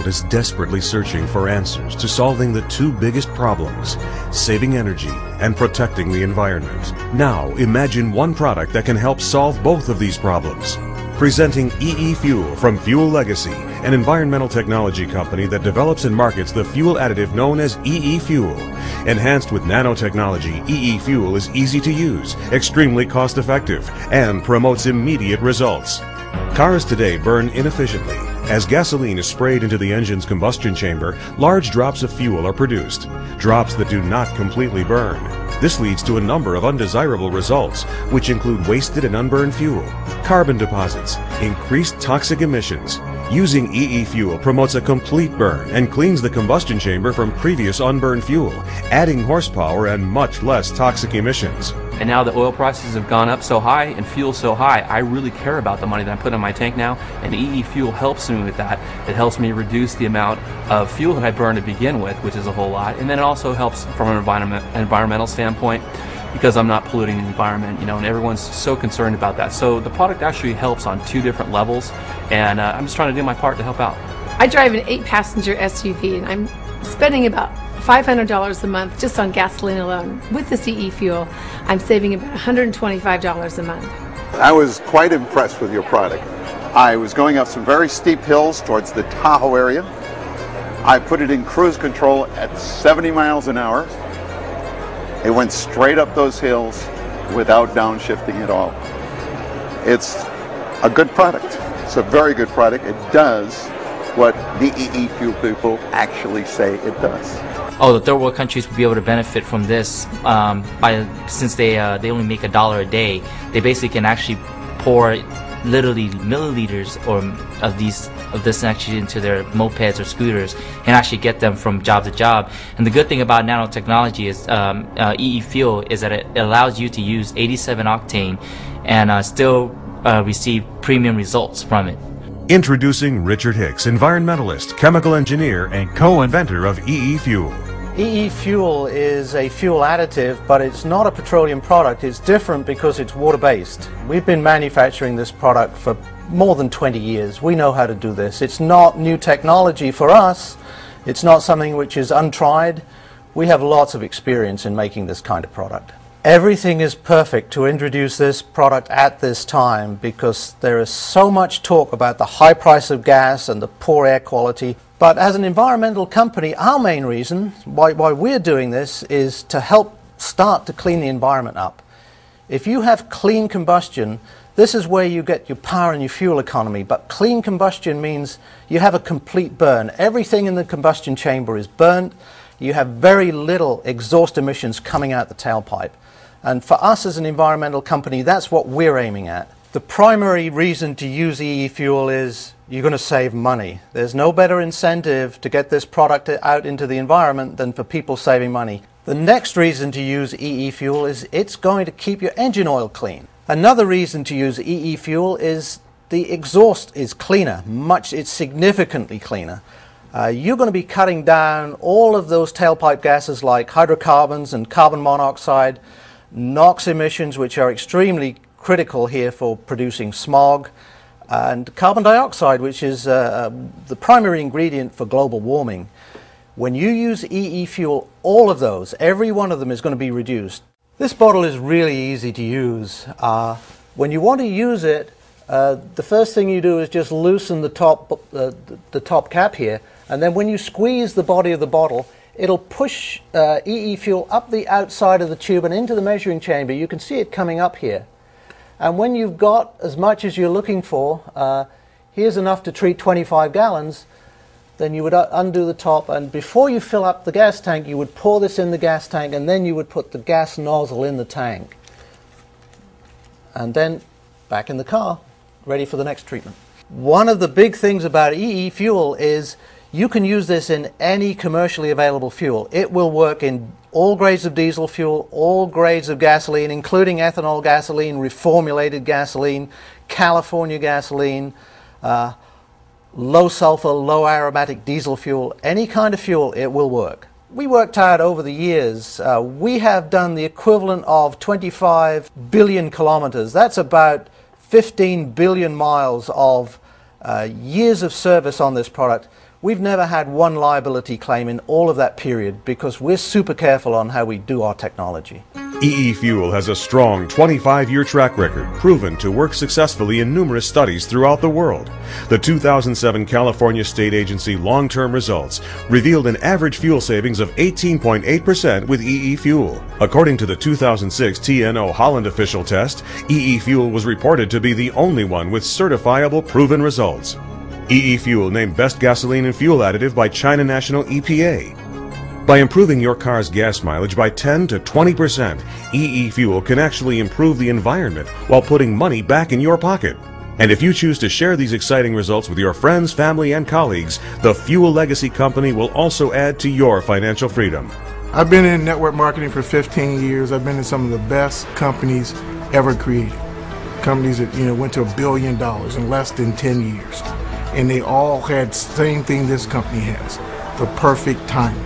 world is desperately searching for answers to solving the two biggest problems, saving energy and protecting the environment. Now imagine one product that can help solve both of these problems. Presenting EE Fuel from Fuel Legacy, an environmental technology company that develops and markets the fuel additive known as EE Fuel. Enhanced with nanotechnology, EE Fuel is easy to use, extremely cost effective, and promotes immediate results. Cars today burn inefficiently. As gasoline is sprayed into the engine's combustion chamber, large drops of fuel are produced, drops that do not completely burn. This leads to a number of undesirable results, which include wasted and unburned fuel, carbon deposits, increased toxic emissions. Using EE fuel promotes a complete burn and cleans the combustion chamber from previous unburned fuel, adding horsepower and much less toxic emissions. And now the oil prices have gone up so high and fuel so high, I really care about the money that I put in my tank now, and EE Fuel helps me with that. It helps me reduce the amount of fuel that I burn to begin with, which is a whole lot, and then it also helps from an environment, environmental standpoint because I'm not polluting the environment, you know, and everyone's so concerned about that. So the product actually helps on two different levels, and uh, I'm just trying to do my part to help out. I drive an eight passenger SUV and I'm spending about $500 a month just on gasoline alone. With the EE fuel, I'm saving about $125 a month. I was quite impressed with your product. I was going up some very steep hills towards the Tahoe area. I put it in cruise control at 70 miles an hour. It went straight up those hills without downshifting at all. It's a good product. It's a very good product. It does what the EE fuel people actually say it does. Oh, the third world countries will be able to benefit from this um, by since they uh, they only make a dollar a day. They basically can actually pour literally milliliters or of these of this actually into their mopeds or scooters and actually get them from job to job. And the good thing about nanotechnology is um, uh, EE Fuel is that it allows you to use 87 octane and uh, still uh, receive premium results from it. Introducing Richard Hicks, environmentalist, chemical engineer, and co-inventor of EE Fuel. EE fuel is a fuel additive, but it's not a petroleum product. It's different because it's water-based. We've been manufacturing this product for more than 20 years. We know how to do this. It's not new technology for us. It's not something which is untried. We have lots of experience in making this kind of product. Everything is perfect to introduce this product at this time because there is so much talk about the high price of gas and the poor air quality. But as an environmental company, our main reason why, why we're doing this is to help start to clean the environment up. If you have clean combustion, this is where you get your power and your fuel economy. But clean combustion means you have a complete burn. Everything in the combustion chamber is burnt. You have very little exhaust emissions coming out the tailpipe. And for us as an environmental company, that's what we're aiming at. The primary reason to use EE fuel is you're going to save money. There's no better incentive to get this product out into the environment than for people saving money. The next reason to use EE fuel is it's going to keep your engine oil clean. Another reason to use EE fuel is the exhaust is cleaner, much it's significantly cleaner. Uh, you're going to be cutting down all of those tailpipe gases like hydrocarbons and carbon monoxide, NOx emissions, which are extremely critical here for producing smog, and carbon dioxide, which is uh, uh, the primary ingredient for global warming. When you use EE fuel, all of those, every one of them is going to be reduced. This bottle is really easy to use. Uh, when you want to use it, uh, the first thing you do is just loosen the top, uh, the top cap here, and then when you squeeze the body of the bottle, it'll push uh, EE fuel up the outside of the tube and into the measuring chamber. You can see it coming up here. And when you've got as much as you're looking for, uh, here's enough to treat 25 gallons, then you would undo the top and before you fill up the gas tank, you would pour this in the gas tank and then you would put the gas nozzle in the tank. And then back in the car, ready for the next treatment. One of the big things about EE fuel is you can use this in any commercially available fuel. It will work in all grades of diesel fuel, all grades of gasoline, including ethanol gasoline, reformulated gasoline, California gasoline, uh, low sulfur, low aromatic diesel fuel, any kind of fuel, it will work. We worked hard over the years, uh, we have done the equivalent of 25 billion kilometers. That's about 15 billion miles of uh, years of service on this product We've never had one liability claim in all of that period because we're super careful on how we do our technology. EE Fuel has a strong 25 year track record proven to work successfully in numerous studies throughout the world. The 2007 California State Agency long term results revealed an average fuel savings of 18.8% with EE Fuel. According to the 2006 TNO Holland official test, EE Fuel was reported to be the only one with certifiable proven results. EE Fuel named Best Gasoline and Fuel Additive by China National EPA. By improving your car's gas mileage by 10 to 20%, EE Fuel can actually improve the environment while putting money back in your pocket. And if you choose to share these exciting results with your friends, family, and colleagues, the Fuel Legacy Company will also add to your financial freedom. I've been in network marketing for 15 years. I've been in some of the best companies ever created. Companies that you know went to a billion dollars in less than 10 years and they all had the same thing this company has the perfect timing,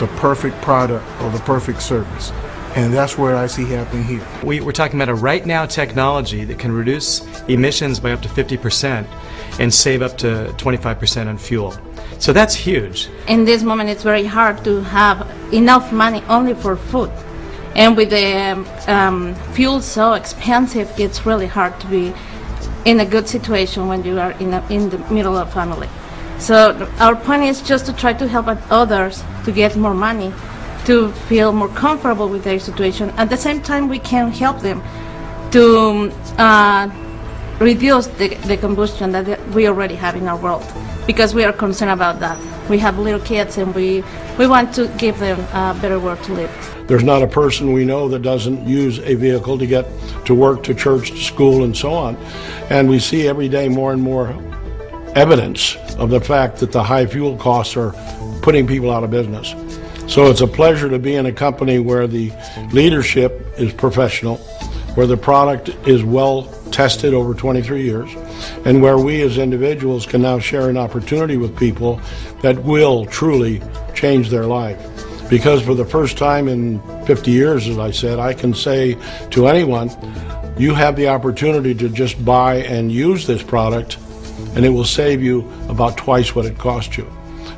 the perfect product, or the perfect service. And that's where I see happening here. We, are talking about a right now technology that can reduce emissions by up to 50% and save up to 25% on fuel. So that's huge. In this moment, it's very hard to have enough money only for food. And with the um, um, fuel so expensive, it's really hard to be in a good situation when you are in, a, in the middle of family. So our point is just to try to help others to get more money, to feel more comfortable with their situation. At the same time, we can help them to uh, reduce the, the combustion that we already have in our world because we are concerned about that. We have little kids and we, we want to give them a better world to live. There's not a person we know that doesn't use a vehicle to get to work, to church, to school, and so on. And we see every day more and more evidence of the fact that the high fuel costs are putting people out of business. So it's a pleasure to be in a company where the leadership is professional, where the product is well tested over 23 years, and where we as individuals can now share an opportunity with people that will truly change their life. Because for the first time in 50 years, as I said, I can say to anyone, you have the opportunity to just buy and use this product, and it will save you about twice what it cost you.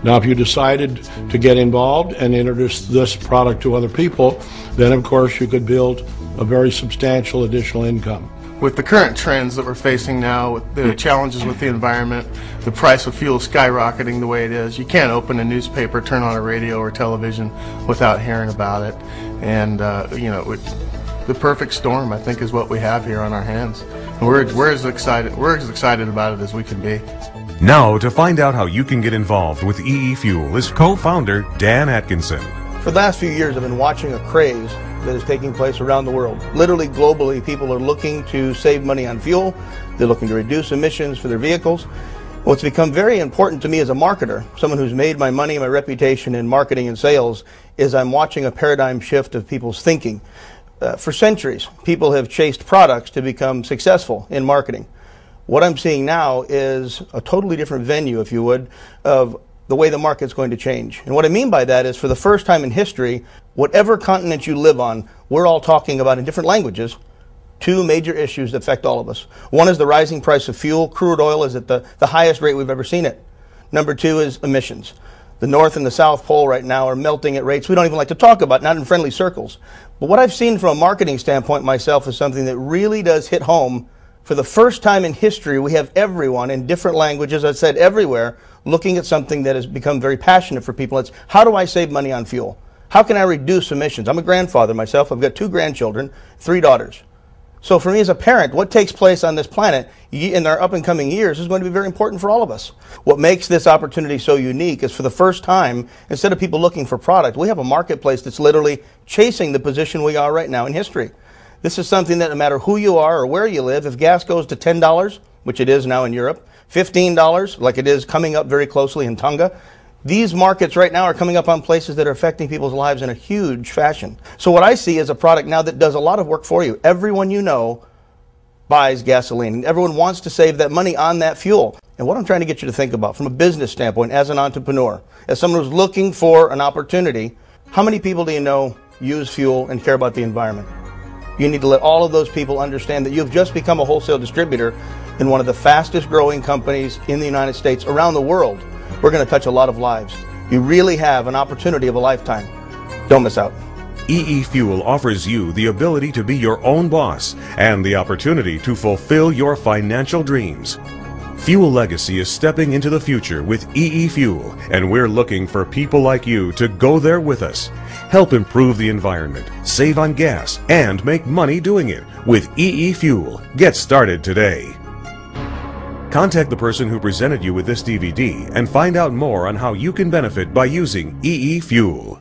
Now, if you decided to get involved and introduce this product to other people, then of course you could build a very substantial additional income with the current trends that we're facing now, with the challenges with the environment, the price of fuel skyrocketing the way it is, you can't open a newspaper, turn on a radio or television without hearing about it. And, uh, you know, it, the perfect storm, I think, is what we have here on our hands. And we're, we're, as excited, we're as excited about it as we can be. Now, to find out how you can get involved with EE Fuel is co-founder Dan Atkinson. For the last few years, I've been watching a craze that is taking place around the world. Literally, globally, people are looking to save money on fuel. They're looking to reduce emissions for their vehicles. What's become very important to me as a marketer, someone who's made my money, and my reputation in marketing and sales, is I'm watching a paradigm shift of people's thinking. Uh, for centuries, people have chased products to become successful in marketing. What I'm seeing now is a totally different venue, if you would, of the way the market's going to change. And what I mean by that is for the first time in history, whatever continent you live on, we're all talking about in different languages two major issues that affect all of us. One is the rising price of fuel. Crude oil is at the, the highest rate we've ever seen it. Number two is emissions. The North and the South Pole right now are melting at rates we don't even like to talk about, not in friendly circles. But what I've seen from a marketing standpoint myself is something that really does hit home. For the first time in history, we have everyone in different languages, I said everywhere, looking at something that has become very passionate for people. It's how do I save money on fuel? How can I reduce emissions? I'm a grandfather myself. I've got two grandchildren, three daughters. So for me as a parent, what takes place on this planet in our up and coming years is going to be very important for all of us. What makes this opportunity so unique is for the first time, instead of people looking for product, we have a marketplace that's literally chasing the position we are right now in history. This is something that no matter who you are or where you live, if gas goes to $10, which it is now in Europe, $15, like it is coming up very closely in Tonga. These markets right now are coming up on places that are affecting people's lives in a huge fashion. So what I see is a product now that does a lot of work for you. Everyone you know buys gasoline. And everyone wants to save that money on that fuel. And what I'm trying to get you to think about from a business standpoint, as an entrepreneur, as someone who's looking for an opportunity, how many people do you know use fuel and care about the environment? You need to let all of those people understand that you've just become a wholesale distributor in one of the fastest growing companies in the United States, around the world. we're going to touch a lot of lives. You really have an opportunity of a lifetime. Don't miss out. EE Fuel offers you the ability to be your own boss and the opportunity to fulfill your financial dreams. Fuel Legacy is stepping into the future with EE Fuel, and we're looking for people like you to go there with us. Help improve the environment, save on gas, and make money doing it with EE Fuel. Get started today. Contact the person who presented you with this DVD and find out more on how you can benefit by using EE Fuel.